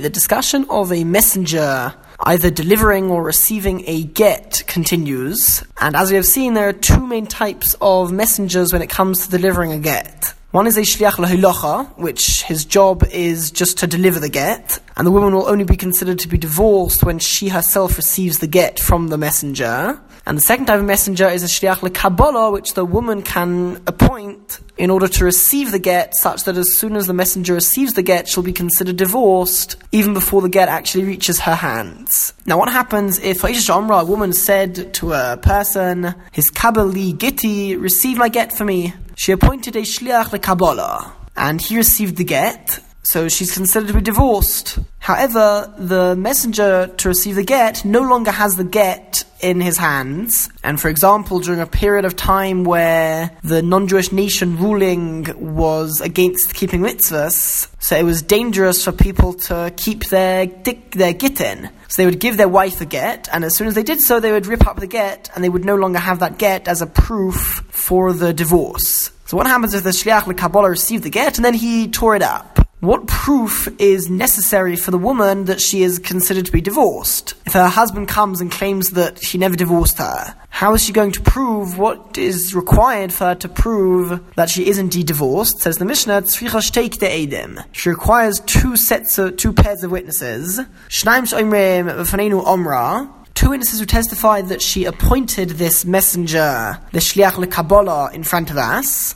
The discussion of a messenger either delivering or receiving a get continues. And as we have seen, there are two main types of messengers when it comes to delivering a get. One is a shliach lahilacha, which his job is just to deliver the get, and the woman will only be considered to be divorced when she herself receives the get from the messenger. And the second type of messenger is a shliach lekabbalah, which the woman can appoint in order to receive the get, such that as soon as the messenger receives the get, she'll be considered divorced, even before the get actually reaches her hands. Now, what happens if a woman said to a person, his kabali gitti, receive my get for me? She appointed a shliach lekabbalah, and he received the get, so she's considered to be divorced. However, the messenger to receive the get no longer has the get in his hands. And for example, during a period of time where the non-Jewish nation ruling was against keeping mitzvahs, so it was dangerous for people to keep their their gittin. So they would give their wife a get, and as soon as they did so, they would rip up the get, and they would no longer have that get as a proof for the divorce. So what happens if the shliach Kabbalah received the get and then he tore it up? What proof is necessary for the woman that she is considered to be divorced? If her husband comes and claims that he never divorced her, how is she going to prove what is required for her to prove that she is indeed divorced? Says the Mishnah, She requires two sets of two pairs of witnesses. Two witnesses who testified that she appointed this messenger, the Shliach Kabbalah, in front of us.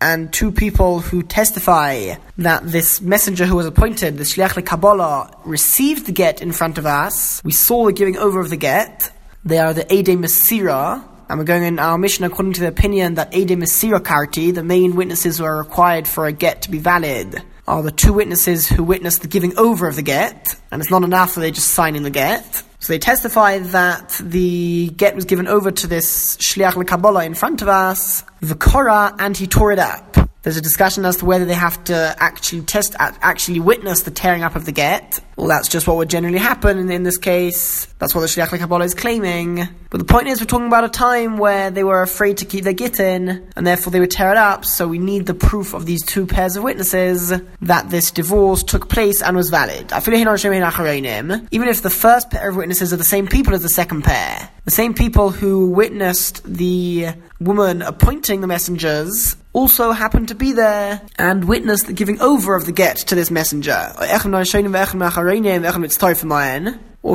And two people who testify that this messenger who was appointed, the Shliach Kabbalah, received the get in front of us. We saw the giving over of the get. They are the Ede Masira, and we're going in our Mishnah according to the opinion that Ede Masira Karti, the main witnesses who are required for a get to be valid, are the two witnesses who witnessed the giving over of the get, and it's not enough that they just signing the get. So they testify that the get was given over to this Shliach Kabbalah in front of us, the Korah, and he tore it up. There's a discussion as to whether they have to actually test, actually witness the tearing up of the get. Well, that's just what would generally happen, and in this case, that's what the Shliach Kabbalah is claiming. But the point is, we're talking about a time where they were afraid to keep their gittin, and therefore they would tear it up, so we need the proof of these two pairs of witnesses that this divorce took place and was valid. Even if the first pair of witnesses are the same people as the second pair, the same people who witnessed the woman appointing the messengers also happened to be there and witnessed the giving over of the get to this messenger. Or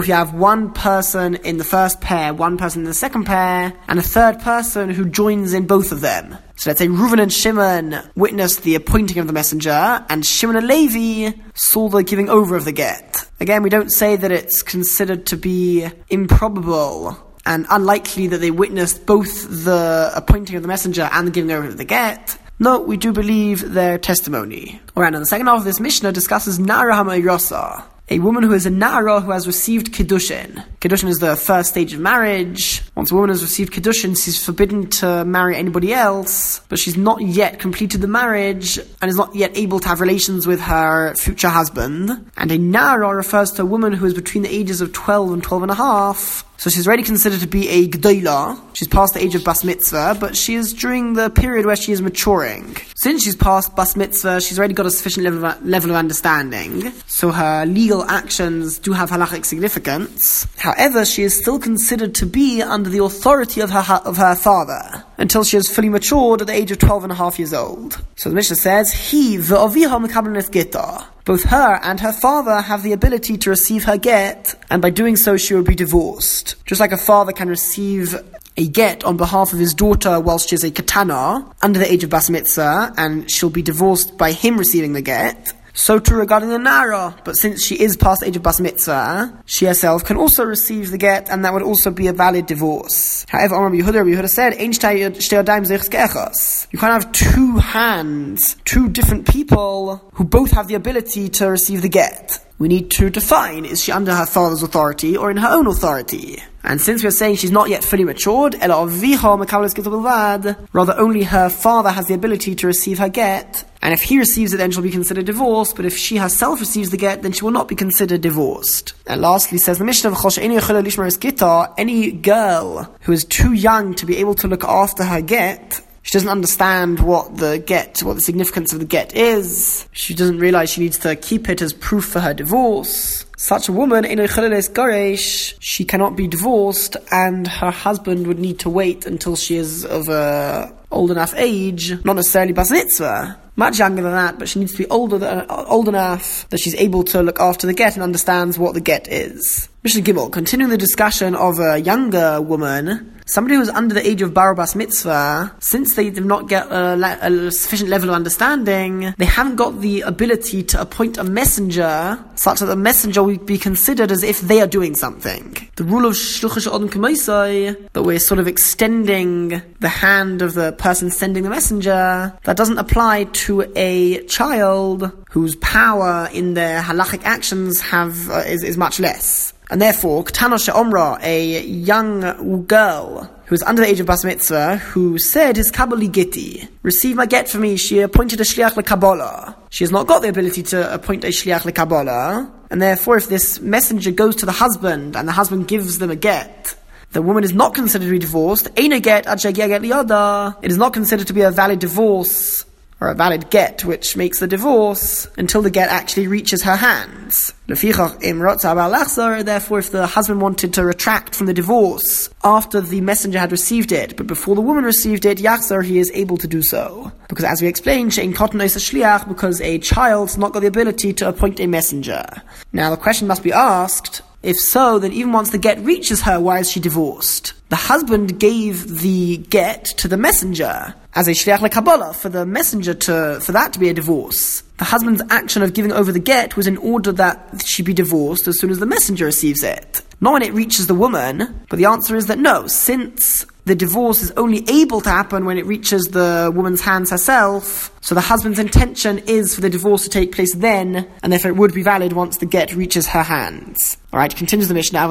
if you have one person in the first pair, one person in the second pair, and a third person who joins in both of them. So let's say Reuven and Shimon witnessed the appointing of the messenger, and Shimon and Levi saw the giving over of the get. Again, we don't say that it's considered to be improbable and unlikely that they witnessed both the appointing of the messenger and the giving over of the get. No, we do believe their testimony. Alright, now the second half of this Mishnah discusses Nara HaMayrasa, a woman who is a Nara who has received Kiddushin. Kiddushin is the first stage of marriage. Once a woman has received Kiddushin, she's forbidden to marry anybody else, but she's not yet completed the marriage and is not yet able to have relations with her future husband. And a Nara refers to a woman who is between the ages of 12 and 12 and a half, so she's already considered to be a Gdoila. She's past the age of Bas Mitzvah, but she is during the period where she is maturing. Since she's past Bas Mitzvah, she's already got a sufficient level of, uh, level of understanding. So her legal actions do have halachic significance. However, she is still considered to be under the authority of her, of her father until she has fully matured at the age of 12 and a half years old. So the Mishnah says, He, the v'aviha mekabelet gita. Both her and her father have the ability to receive her get, and by doing so she will be divorced. Just like a father can receive a get on behalf of his daughter whilst she is a katana, under the age of bas mitzvah, and she'll be divorced by him receiving the get. So too regarding the Nara, but since she is past the age of Bas Mitzvah, she herself can also receive the get, and that would also be a valid divorce. However, Amr Yehuda, Yehuda said, You can't have two hands, two different people who both have the ability to receive the get. We need to define, is she under her father's authority or in her own authority? And since we're saying she's not yet fully matured, rather only her father has the ability to receive her get, and if he receives it, then she'll be considered divorced. But if she herself receives the get, then she will not be considered divorced. And lastly, says the Mishnah of any girl who is too young to be able to look after her get, She doesn't understand what the get, what the significance of the get is. She doesn't realize she needs to keep it as proof for her divorce. Such a woman, in goresh, she cannot be divorced, and her husband would need to wait until she is of a old enough age, not necessarily bas mitzvah, much younger than that, but she needs to be older than, old enough that she's able to look after the get and understands what the get is. Mishnah Gimel, continuing the discussion of a younger woman, somebody who's under the age of Barabas Mitzvah, since they do not get a, a, sufficient level of understanding, they haven't got the ability to appoint a messenger such that the messenger would be considered as if they are doing something. The rule of Shluchish Odin Kamaisai, that we're sort of extending the hand of the person sending the messenger, that doesn't apply to a child whose power in their halachic actions have uh, is, is much less. And therefore, Ketana Omra, a young girl who was under the age of Bas Mitzvah, who said his Kabbali Gitti, receive my get for me, she appointed a Shliach le Kabbalah. She has not got the ability to appoint a Shliach le Kabbalah, and therefore if this messenger goes to the husband, and the husband gives them a get, the woman is not considered to be divorced. It is not considered to be a valid divorce or a valid get, which makes the divorce until the get actually reaches her hands. Therefore, if the husband wanted to retract from the divorce after the messenger had received it, but before the woman received it, he is able to do so. Because as we explained, Shein Cotton is a shliach, because a child's not got the ability to appoint a messenger. Now the question must be asked, if so, then even once the get reaches her, why is she divorced? The husband gave the get to the messenger as a shliach lekabbalah for the messenger to for that to be a divorce. The husband's action of giving over the get was in order that she be divorced as soon as the messenger receives it, not when it reaches the woman. But the answer is that no, since the divorce is only able to happen when it reaches the woman's hands herself. So the husband's intention is for the divorce to take place then, and therefore it would be valid once the get reaches her hands. Alright, continues the Mishnah.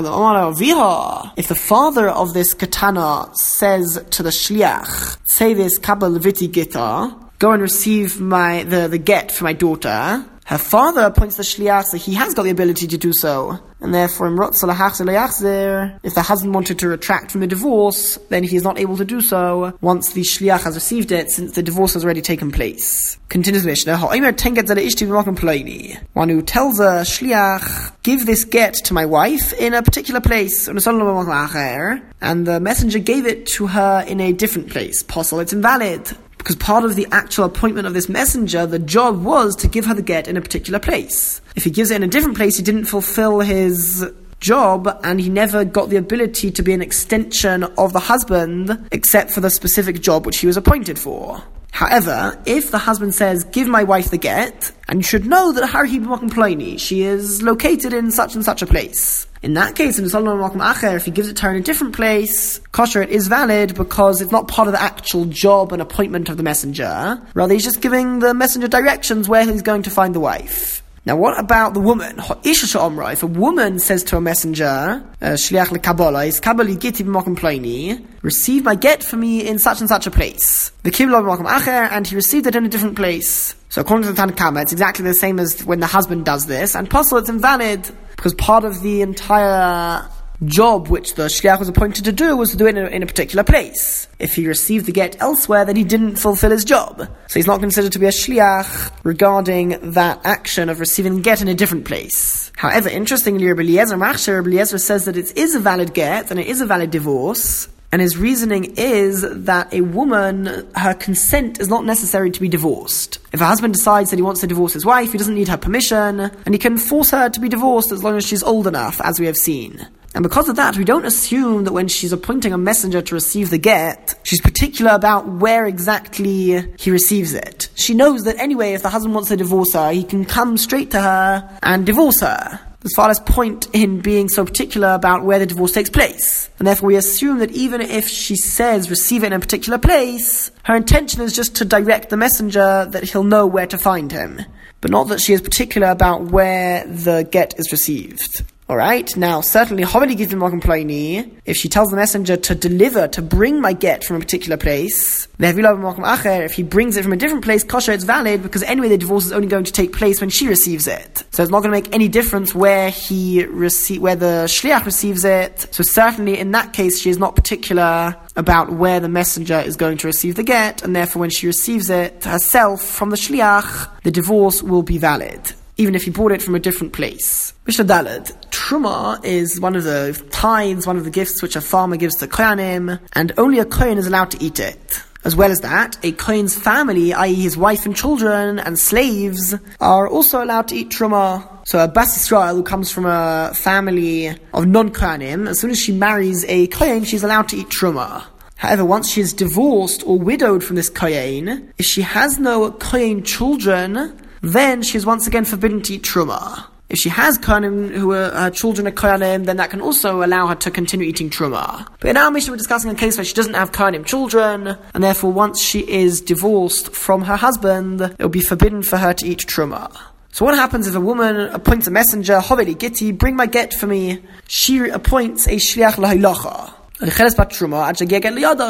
If the father of this katana says to the shliach, say this kabbalah viti gita, go and receive my the, the get for my daughter, her father appoints the shliach, so he has got the ability to do so. And therefore, if the husband wanted to retract from the divorce, then he is not able to do so once the shliach has received it, since the divorce has already taken place. Continues Mishnah, one who tells a shliach, give this get to my wife in a particular place, and the messenger gave it to her in a different place. Possible, it's invalid because part of the actual appointment of this messenger, the job was to give her the get in a particular place. If he gives it in a different place, he didn't fulfill his job and he never got the ability to be an extension of the husband except for the specific job which he was appointed for. However, if the husband says, give my wife the get, and you should know that Harhi Ploni, she is located in such and such a place. In that case, in Acher, if he gives it to her in a different place, kosher, it is valid because it's not part of the actual job and appointment of the messenger. Rather, he's just giving the messenger directions where he's going to find the wife. Now, what about the woman? If a woman says to a messenger, uh, Shliach lekabbalah, is kabbalah giti b'makom receive my get for me in such and such a place. The kibla b'makom acher, and he received it in a different place. So according to the Tanna Kamma it's exactly the same as when the husband does this, and possible it's invalid because part of the entire job which the shliach was appointed to do was to do it in a, in a, particular place. If he received the get elsewhere, then he didn't fulfill his job. So he's not considered to be a shliach regarding that action of receiving the get in a different place. However, interestingly, Rabbi Eliezer Machsher, Rabbi Eliezer says that it is a valid get and it is a valid divorce. And his reasoning is that a woman, her consent is not necessary to be divorced. If a husband decides that he wants to divorce his wife, he doesn't need her permission, and he can force her to be divorced as long as she's old enough, as we have seen. And because of that, we don't assume that when she's appointing a messenger to receive the get, she's particular about where exactly he receives it. She knows that anyway, if the husband wants to divorce her, he can come straight to her and divorce her. There's far less point in being so particular about where the divorce takes place. And therefore we assume that even if she says receive it in a particular place, her intention is just to direct the messenger that he'll know where to find him. But not that she is particular about where the get is received. Alright, now certainly Homily gives Morgan Ploini, if she tells the messenger to deliver, to bring my get from a particular place, if he brings it from a different place, kosher, it's valid because anyway the divorce is only going to take place when she receives it. So it's not going to make any difference where he receive, where the shliach receives it. So certainly in that case she is not particular about where the messenger is going to receive the get, and therefore when she receives it herself from the shliach, the divorce will be valid even if you bought it from a different place. Mishnah Daled. Truma is one of the tithes, one of the gifts which a farmer gives to Kohanim, and only a Kohen is allowed to eat it. As well as that, a Kohen's family, i.e. his wife and children and slaves, are also allowed to eat Truma. So a Bas Israel who comes from a family of non-Kohanim, as soon as she marries a Kohen, she's allowed to eat Truma. However, once she is divorced or widowed from this Kohen, if she has no Kohen children, then she is once again forbidden to eat truma. If she has kohanim who are her children are kohanim, then that can also allow her to continue eating truma. But in our Mishnah, we're discussing a case where she doesn't have kohanim children, and therefore once she is divorced from her husband, it will be forbidden for her to eat truma. So what happens if a woman appoints a messenger, Hoveli Gitti, bring my get for me? She appoints a shliach lahilacha.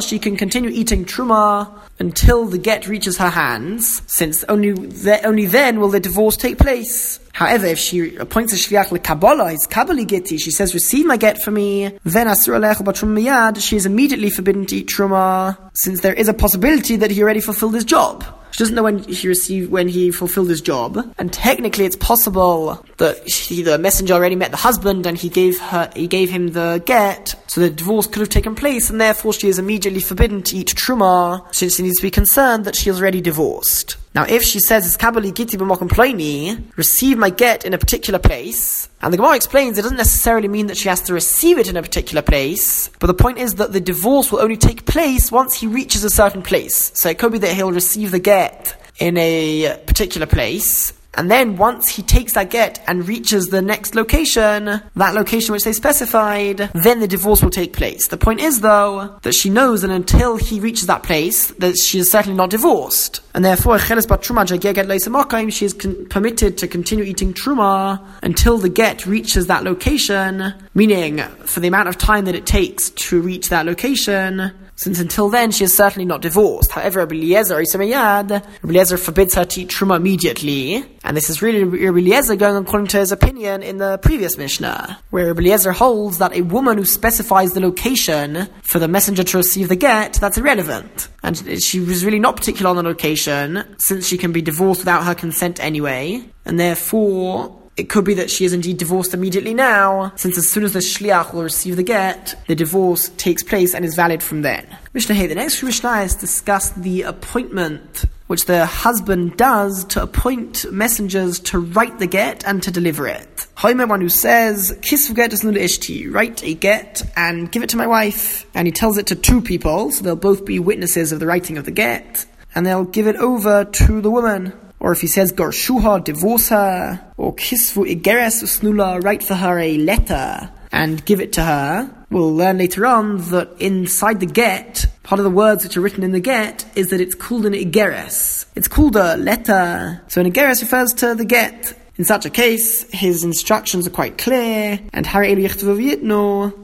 She can continue eating truma until the get reaches her hands, since only, the, only then will the divorce take place. However, if she appoints a shliach lekabbalah, his kabbali geti, she says, receive my get for me, then asur alecha miyad, she is immediately forbidden to eat truma, since there is a possibility that he already fulfilled his job. She doesn't know when he received when he fulfilled his job, and technically it's possible that the messenger already met the husband and he gave her he gave him the get, so the divorce could have taken place, and therefore she is immediately forbidden to eat truma, since she needs to be concerned that she is already divorced. Now, if she says it's kabali giti b'mokum receive my get in a particular place, and the Gemara explains it doesn't necessarily mean that she has to receive it in a particular place, but the point is that the divorce will only take place once he reaches a certain place. So it could be that he'll receive the get in a particular place, and then once he takes that get and reaches the next location, that location which they specified, then the divorce will take place. The point is though, that she knows that until he reaches that place, that she is certainly not divorced. And therefore, she is con- permitted to continue eating truma until the get reaches that location, meaning for the amount of time that it takes to reach that location, since until then she is certainly not divorced. However, Rabbi Eliezer, Rabbi Eliezer forbids her to eat truma immediately, and this is really Rabbi Eliezer going according to his opinion in the previous Mishnah, where Rabbi Eliezer holds that a woman who specifies the location for the messenger to receive the get, that's irrelevant. And she was really not particular on the location, since she can be divorced without her consent anyway, and therefore it could be that she is indeed divorced immediately now, since as soon as the shliach will receive the get, the divorce takes place and is valid from then. Mishnah Hey, the next Mishnah has discussed the appointment which the husband does to appoint messengers to write the get and to deliver it. Hoimer, one who says, Kiss get is ishti, write a get and give it to my wife. And he tells it to two people, so they'll both be witnesses of the writing of the get, and they'll give it over to the woman. Or if he says Garshuha, divorce her, or Kisvu Igeres Usnula, write for her a letter and give it to her, we'll learn later on that inside the get, part of the words which are written in the get is that it's called an Igeres. It's called a letter. So an Igeres refers to the get. In such a case, his instructions are quite clear, and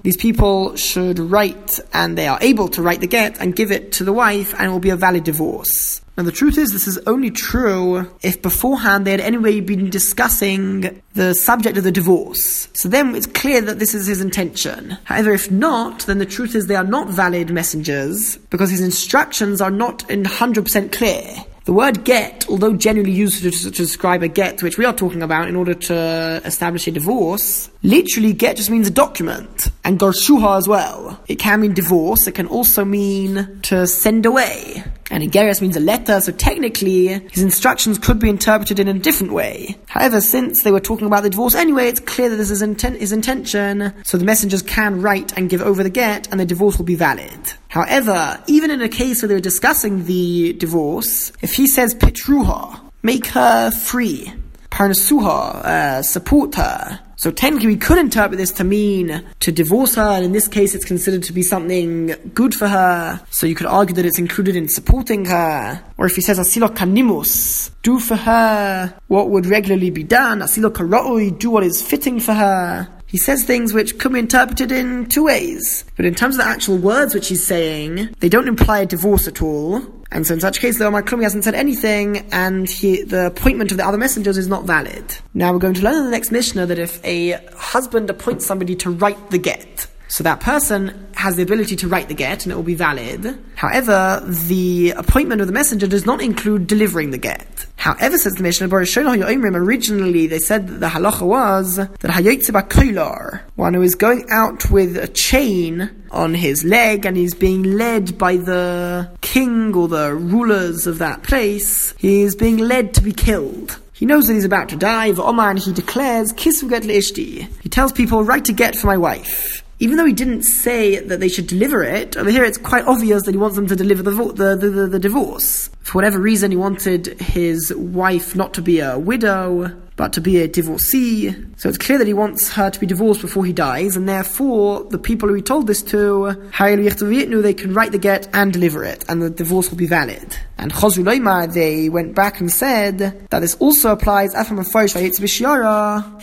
these people should write, and they are able to write the get and give it to the wife, and it will be a valid divorce. Now, the truth is, this is only true if beforehand they had anyway been discussing the subject of the divorce. So then it's clear that this is his intention. However, if not, then the truth is they are not valid messengers because his instructions are not in 100% clear. The word get, although generally used to, to, describe a get, which we are talking about in order to establish a divorce, literally get just means a document. And gorshuha as well. It can mean divorce, it can also mean to send away. And Igeres means a letter, so technically his instructions could be interpreted in a different way. However, since they were talking about the divorce anyway, it's clear that this is inten- his intention, so the messengers can write and give over the get, and the divorce will be valid. However, even in a case where they're discussing the divorce, if he says Petruha, make her free, Parnasuha, uh, support her, so technically we could interpret this to mean to divorce her, and in this case it's considered to be something good for her. So you could argue that it's included in supporting her. Or if he says asilo kanimus, do for her what would regularly be done, asilo karoi, do what is fitting for her. he says things which could be interpreted in two ways. But in terms of the actual words which he's saying, they don't imply a divorce at all. And so in such case, the Omar Klumi hasn't said anything, and he, the appointment of the other messengers is not valid. Now we're going to learn in the next Mishnah that if a husband appoints somebody to write the get, so that person has the ability to write the get and it will be valid. However, the appointment of the messenger does not include delivering the get. However, says the Mishnah, originally they said that the halacha was that Hayotzeba Kolar, one who is going out with a chain on his leg and he's being led by the king or the rulers of that place, he is being led to be killed. He knows that he's about to die, Omar, and he declares, Kisu get. He tells people, write to get for my wife even though he didn't say that they should deliver it, over here it's quite obvious that he wants them to deliver the, the, the, the, the divorce. For whatever reason, he wanted his wife not to be a widow, but to be a divorcee. So it's clear that he wants her to be divorced before he dies, and therefore the people who he told this to, they can write the get and deliver it, and the divorce will be valid. And Chazulaima, they went back and said that this also applies, it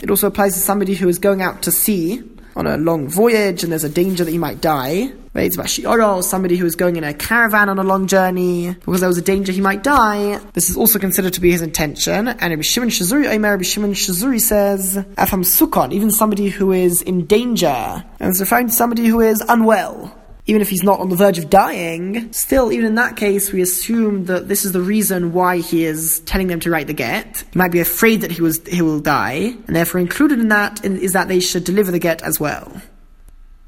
also applies to somebody who is going out to sea, on a long voyage and there's a danger that he might die. Right? It's about Shi'ara somebody who is going in a caravan on a long journey because there was a danger he might die. This is also considered to be his intention. And Rabbi Shimon Shazuri, Omer Rabbi Shimon Shazuri says, Afam Sukon, even somebody who is in danger, and it's referring to somebody who is unwell even if he's not on the verge of dying, still, even in that case, we assume that this is the reason why he is telling them to write the get. He might be afraid that he was he will die, and therefore included in that is that they should deliver the get as well.